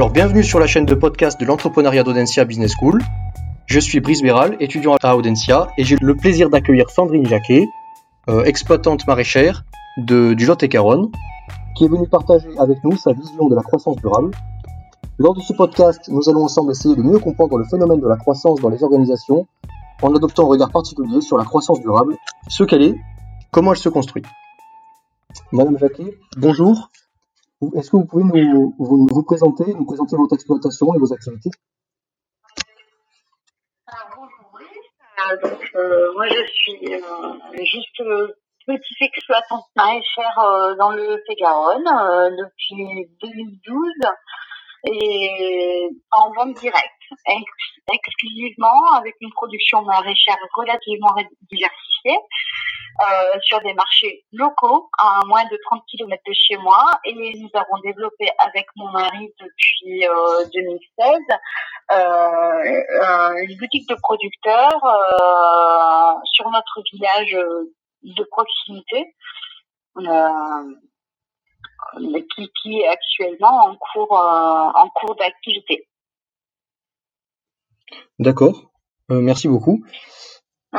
Alors bienvenue sur la chaîne de podcast de l'entrepreneuriat d'Audencia Business School. Je suis Brice Béral, étudiant à Audencia, et j'ai le plaisir d'accueillir Sandrine Jacquet, euh, exploitante maraîchère de, du Lot-et-Garonne, qui est venue partager avec nous sa vision de la croissance durable. Lors de ce podcast, nous allons ensemble essayer de mieux comprendre le phénomène de la croissance dans les organisations en adoptant un regard particulier sur la croissance durable, ce qu'elle est, comment elle se construit. Madame Jacquet, bonjour. Est-ce que vous pouvez nous, vous, vous présenter, nous présenter votre exploitation et vos activités? Bonjour euh, moi je suis euh, juste euh, petite exploitante maraîchère euh, dans le Garonne euh, depuis 2012 et en vente directe, ex- exclusivement avec une production maraîchère relativement diversifiée euh, sur des marchés locaux à moins de 30 km de chez moi et nous avons développé avec mon mari depuis euh, 2016 euh, euh, une boutique de producteurs sur notre village de proximité qui, qui est actuellement en cours en cours d'activité. D'accord, merci beaucoup.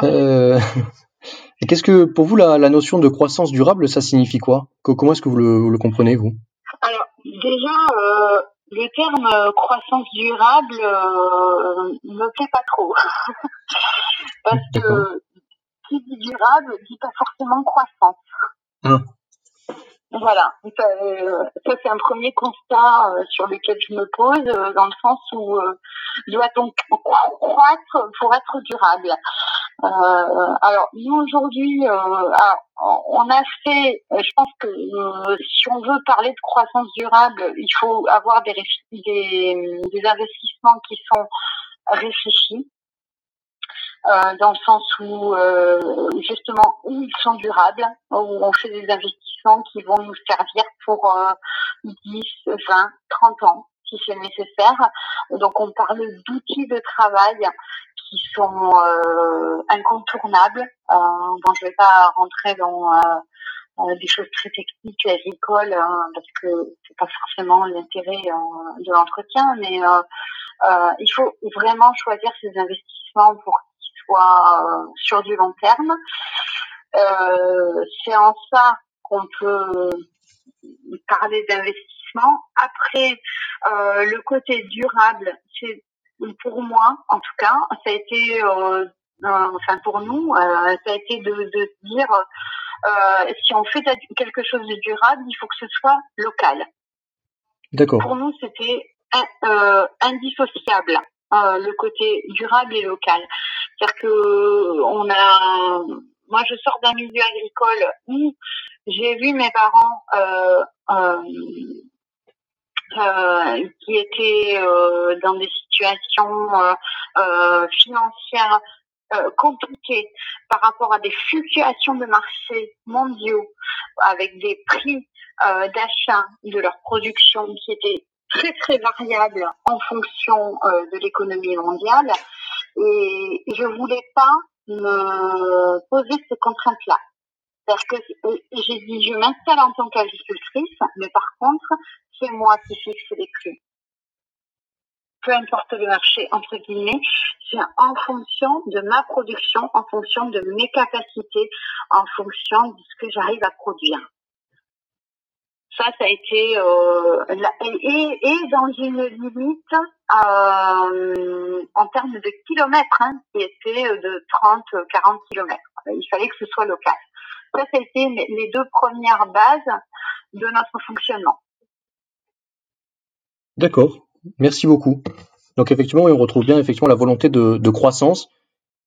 Euh, et qu'est-ce que pour vous la, la notion de croissance durable, ça signifie quoi? Co- Comment est-ce que vous le, vous le comprenez vous? Alors déjà, euh, le terme euh, croissance durable euh, ne me plaît pas trop. Parce que qui dit durable dit pas forcément croissance. Ah. Voilà, ça, euh, ça, c'est un premier constat euh, sur lequel je me pose, euh, dans le sens où doit-on croître pour être durable? Alors nous aujourd'hui, euh, alors, on a fait, euh, je pense que euh, si on veut parler de croissance durable, il faut avoir des, des, des investissements qui sont réfléchis euh, dans le sens où euh, justement où ils sont durables, où on fait des investissements qui vont nous servir pour euh, 10, 20, 30 ans si c'est nécessaire. Donc on parle d'outils de travail qui sont euh, incontournables. Euh, bon, je vais pas rentrer dans euh, des choses très techniques agricoles hein, parce que c'est pas forcément l'intérêt de l'entretien, mais il faut vraiment choisir ses investissements pour qu'ils soient sur du long terme. C'est en ça qu'on peut parler d'investissement. Après, le côté durable, c'est pour moi, en tout cas, ça a été, euh, euh, enfin pour nous, euh, ça a été de, de dire euh, si on fait quelque chose de durable, il faut que ce soit local. D'accord. Pour nous, c'était euh, indissociable euh, le côté durable et local. C'est-à-dire que on a, moi, je sors d'un milieu agricole où j'ai vu mes parents euh, qui étaient euh, dans des situations euh, financières compliquées par rapport à des fluctuations de marché mondiaux avec des prix d'achat de leur production qui étaient très très variables en fonction de l'économie mondiale. Et je voulais pas me poser ces contraintes là parce que j'ai dit je m'installe en tant qu'agricultrice mais par contre c'est moi qui fixe les prix peu importe le marché entre guillemets c'est en fonction de ma production en fonction de mes capacités en fonction de ce que j'arrive à produire ça, ça a été euh, et, dans une limite euh, en termes de kilomètres, hein, qui était de 30-40 kilomètres. Il fallait que ce soit local. Ça, ça a été les deux premières bases de notre fonctionnement. D'accord. Merci beaucoup. Donc effectivement, on retrouve bien effectivement la volonté de, croissance,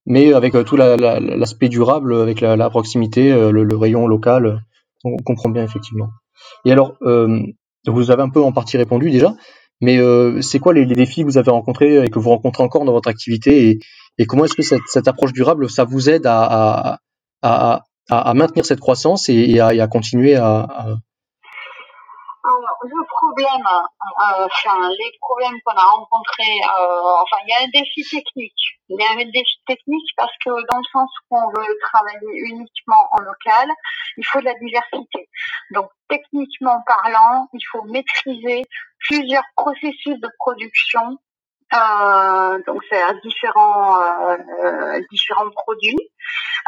mais avec euh, tout l'aspect la, la, durable, avec la, proximité, euh, le, rayon local. On comprend bien effectivement. Et alors, euh, vous avez un peu en partie répondu déjà, mais c'est quoi les, défis que vous avez rencontrés et que vous rencontrez encore dans votre activité et, comment est-ce que cette, approche durable, ça vous aide à, maintenir cette croissance et, à, continuer à, euh, les problèmes qu'on a rencontrés, euh, enfin, il y a un défi technique. Il y a un défi technique parce que dans le sens où on veut travailler uniquement en local, il faut de la diversité. Donc techniquement parlant, il faut maîtriser plusieurs processus de production. Euh, donc c'est différents euh, différents produits.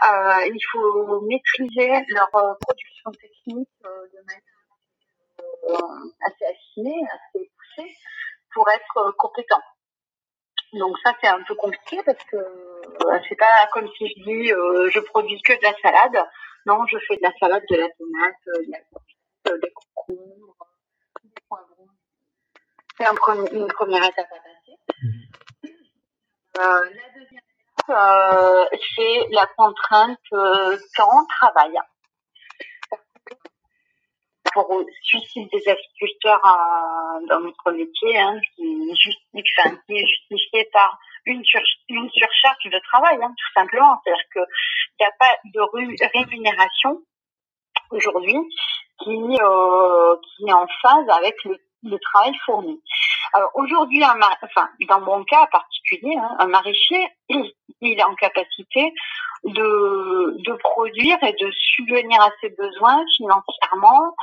Il faut maîtriser leur production technique de manière assez affinée, assez poussée pour être compétent. Donc ça c'est un peu compliqué parce que euh, c'est pas comme si je dis euh, je produis que de la salade. Non, je fais de la salade, de la tomate, euh, de la des concombres, des poivrons. C'est un premier, une première étape à passer. Mhm. Euh, la deuxième étape, c'est la contrainte temps-travail pour suicide des agriculteurs dans notre métier, hein, qui, est justifié par une, sur, une surcharge de travail, hein, tout simplement. C'est-à-dire qu'il n'y a pas de rémunération aujourd'hui qui, euh, qui est en phase avec le, travail fourni. Alors aujourd'hui, dans mon cas particulier, hein, un maraîcher, il, il est en capacité de, de produire et de subvenir à ses besoins financièrement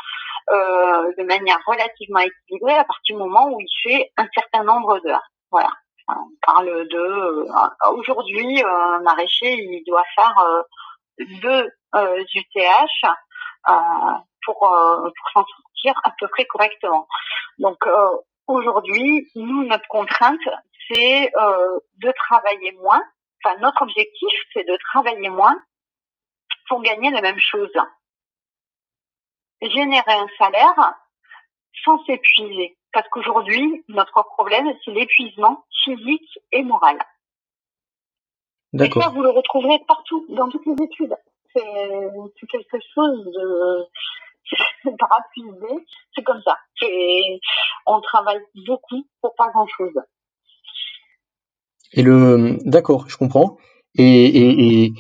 de manière relativement équilibrée à partir du moment où il fait un certain nombre d'heures. Voilà. On parle de euh, aujourd'hui euh, un maraîcher il doit faire euh, deux UTH pour pour s'en sortir à peu près correctement. Donc aujourd'hui nous notre contrainte c'est de travailler moins. Enfin notre objectif c'est de travailler moins pour gagner la même chose générer un salaire sans s'épuiser. Parce qu'aujourd'hui, notre problème, c'est l'épuisement physique et moral. Et ça, vous le retrouverez partout, dans toutes les études. C'est quelque chose de c'est comme ça. On travaille beaucoup pour pas grand-chose. Et le, d'accord, je comprends. Et, et, et,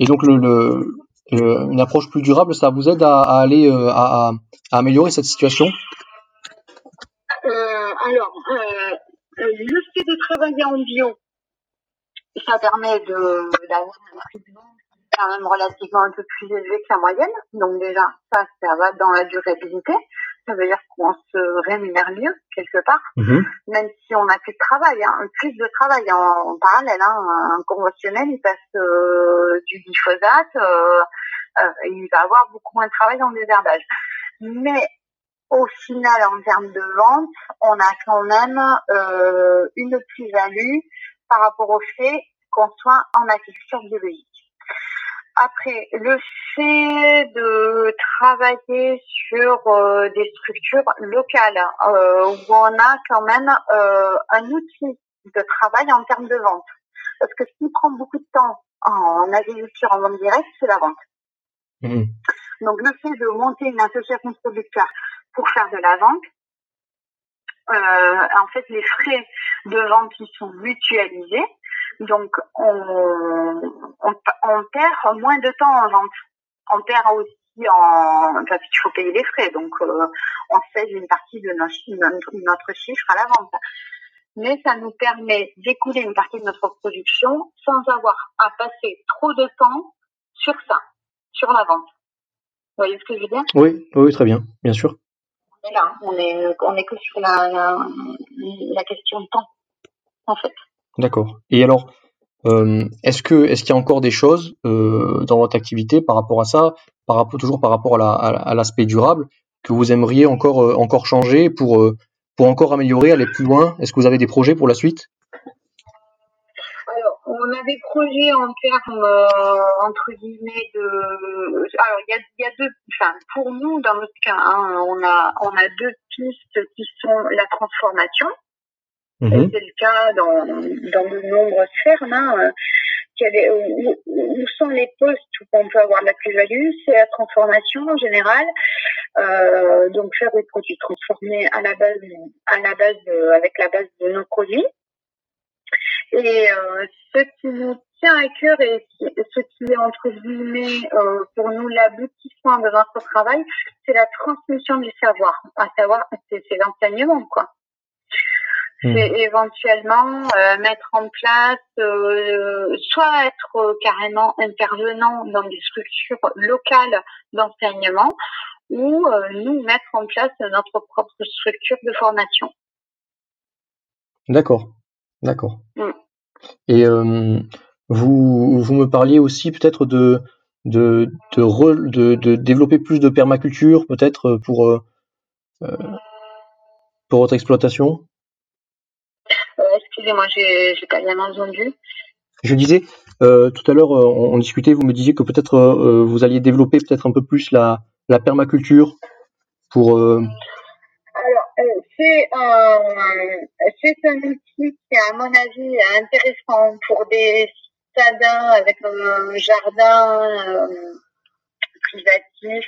et donc le, le, une approche plus durable, ça vous aide à, aller euh, à, améliorer cette situation? Euh, Alors, euh, le fait de travailler en bio, ça permet d'avoir quand même relativement un peu plus élevé que la moyenne. Donc déjà, ça, ça va dans la durabilité. Ça veut dire qu'on se rémunère mieux quelque part, mhm. même si on a plus de travail, hein, plus de travail en, parallèle. Hein, un conventionnel, il passe euh, du glyphosate, euh, euh, il va avoir beaucoup moins de travail dans le désherbage. Mais au final, en termes de vente, on a quand même euh, une plus-value par rapport au fait qu'on soit en agriculture biologique. Après, le fait de travailler sur euh, des structures locales euh, où on a quand même euh, un outil de travail en termes de vente. Parce que ce qui prend beaucoup de temps en agriculture en vente directe, c'est la vente. Mmh. Donc le fait de monter une association de producteurs pour faire de la vente, en fait les frais de vente qui sont mutualisés, donc, on, on, on, perd moins de temps en vente. On perd aussi en, parce qu'il faut payer les frais. Donc, euh, on cède une partie de notre, notre chiffre à la vente. Mais ça nous permet d'écouler une partie de notre production sans avoir à passer trop de temps sur ça, sur la vente. Vous voyez ce que je veux dire? Oui, oui, très bien, bien sûr. là, on est, on est que sur la, la, la question de temps, en fait. D'accord. Et alors, est-ce que est-ce qu'il y a encore des choses euh, dans votre activité par rapport à ça, par rapport toujours par rapport à l'aspect durable que vous aimeriez encore euh, encore changer pour pour encore améliorer, aller plus loin? Est-ce que vous avez des projets pour la suite? Alors, on a des projets en termes entre guillemets de. Alors, il y a, y a, deux. Enfin, pour nous, dans notre cas, hein, on a on a deux pistes qui sont la transformation Mhm. C'est le cas dans, dans de nombreuses fermes. Hein. Où, où, sont les postes où on peut avoir de la plus-value C'est la transformation en général. Euh, donc faire des produits transformés à la base, à la base avec la base de nos produits. Et euh, ce qui nous tient à cœur et ce qui est entre guillemets euh, pour nous l'aboutissement de notre travail, c'est la transmission du savoir. À savoir, c'est l'enseignement, quoi. Hmm. c'est éventuellement euh, mettre en place, euh, soit être euh, carrément intervenant dans des structures locales d'enseignement, ou nous mettre en place notre propre structure de formation. D'accord, d'accord. Mm. Et vous, vous me parliez aussi peut-être de, de, de, de, développer plus de permaculture, peut-être pour, pour votre exploitation? Excusez-moi, j'ai pas bien entendu. Je disais, euh, tout à l'heure, euh, on, discutait, vous me disiez que peut-être euh, vous alliez développer peut-être un peu plus la, la permaculture pour. Alors, c'est un, outil qui, à mon avis, est intéressant pour des stadins avec un jardin privatif.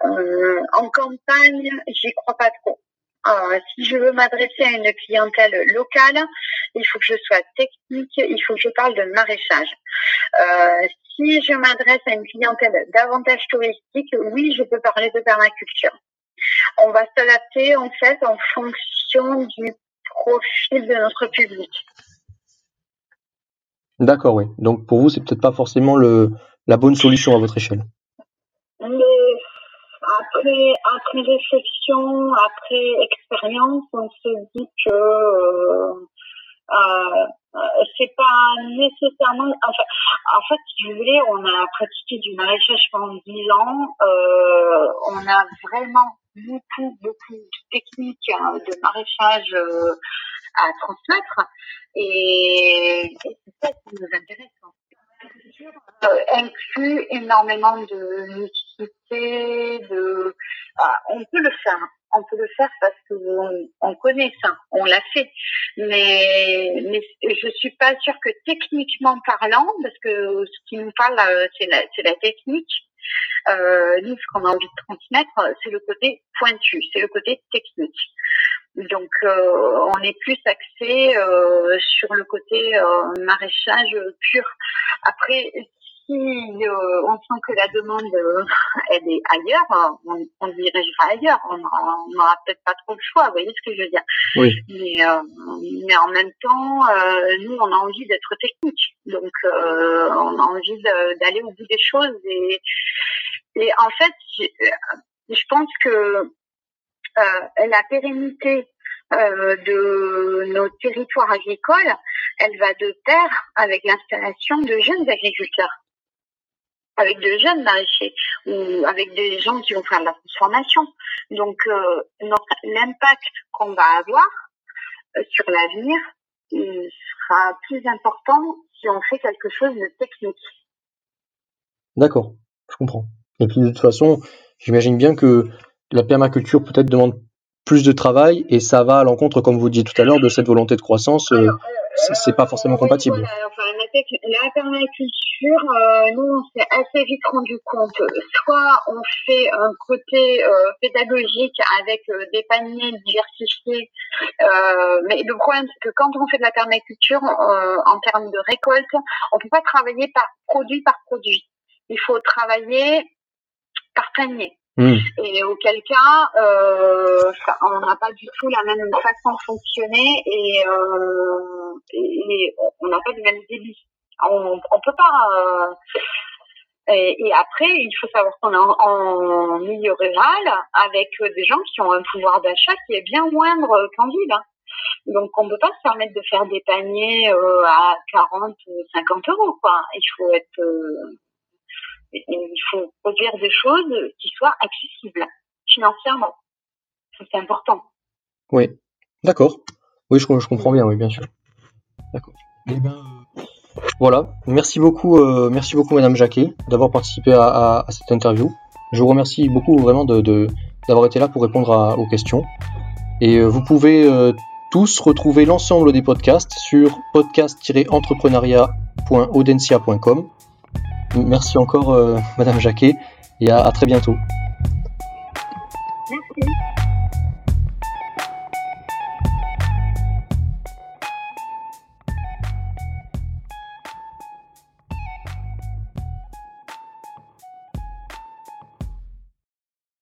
en campagne, j'y crois pas trop. Euh, si je veux m'adresser à une clientèle locale, il faut que je sois technique, il faut que je parle de maraîchage. Euh, si je m'adresse à une clientèle davantage touristique, oui, je peux parler de permaculture. On va s'adapter en fait en fonction du profil de notre public. D'accord, oui. Donc pour vous, c'est peut-être pas forcément le, la bonne solution à votre échelle après, réflexion, après expérience, on se dit que euh, euh, c'est pas nécessairement. En fait, si vous voulez, on a pratiqué du maraîchage pendant 10 ans. Euh, on a vraiment beaucoup, beaucoup de techniques hein, de maraîchage à transmettre. Et, et c'est ça qui nous intéresse. Euh, inclut énormément de lucidité, de ah, on peut le faire, on peut le faire parce que on, connaît ça, on l'a fait. Mais mais je suis pas sûre que techniquement parlant, parce que ce qui nous parle euh, c'est la c'est la technique. Euh, nous, ce qu'on a envie de transmettre, c'est le côté pointu, c'est le côté technique. Donc, euh, on est plus axé euh, sur le côté euh, maraîchage pur. Après, si on sent que la demande elle est ailleurs, on, on dirigera ailleurs. On n'aura peut-être pas trop le choix. Vous voyez ce que je veux dire Oui. Mais, mais en même temps, nous, on a envie d'être technique. Donc, on a envie d'aller au bout des choses. Et, et en fait, je pense que euh, la pérennité euh, de nos territoires agricoles, elle va de pair avec l'installation de jeunes agriculteurs, avec de jeunes maraîchers ou avec des gens qui vont faire de la transformation. Donc euh, l'impact qu'on va avoir sur l'avenir sera plus important si on fait quelque chose de technique. D'accord, je comprends. Et puis de toute façon, j'imagine bien que la permaculture peut-être demande plus de travail et ça va à l'encontre, comme vous disiez tout à l'heure, de cette volonté de croissance. Euh, c'est pas forcément compatible. la permaculture, euh, nous, on s'est assez vite rendu compte. Soit on fait un côté euh, pédagogique avec des paniers diversifiés, mais le problème, c'est que quand on fait de la permaculture, en termes de récolte, on peut pas travailler par produit par produit. Il faut travailler par panier. Hmm. Et auquel cas, euh, on n'a pas du tout la même façon de fonctionner et, euh, on n'a pas le même débit. On, on peut pas. Euh, et, après, il faut savoir qu'on est en, milieu rural avec des gens qui ont un pouvoir d'achat qui est bien moindre qu'en ville. Donc, on ne peut pas se permettre de faire des paniers à 40, 50 euros. Quoi. Il faut être il faut produire des choses qui soient accessibles financièrement. C'est important. Oui, d'accord. Oui, je, comprends bien, oui, bien sûr. D'accord. Eh ben, euh, voilà. Merci beaucoup, euh, merci beaucoup, Madame Jacquet, d'avoir participé à, cette interview. Je vous remercie beaucoup vraiment de, d'avoir été là pour répondre aux questions. Et euh, vous pouvez tous retrouver l'ensemble des podcasts sur podcast-entrepreneuriat.audencia.com Merci encore, euh, Madame Jacquet, et à, très bientôt.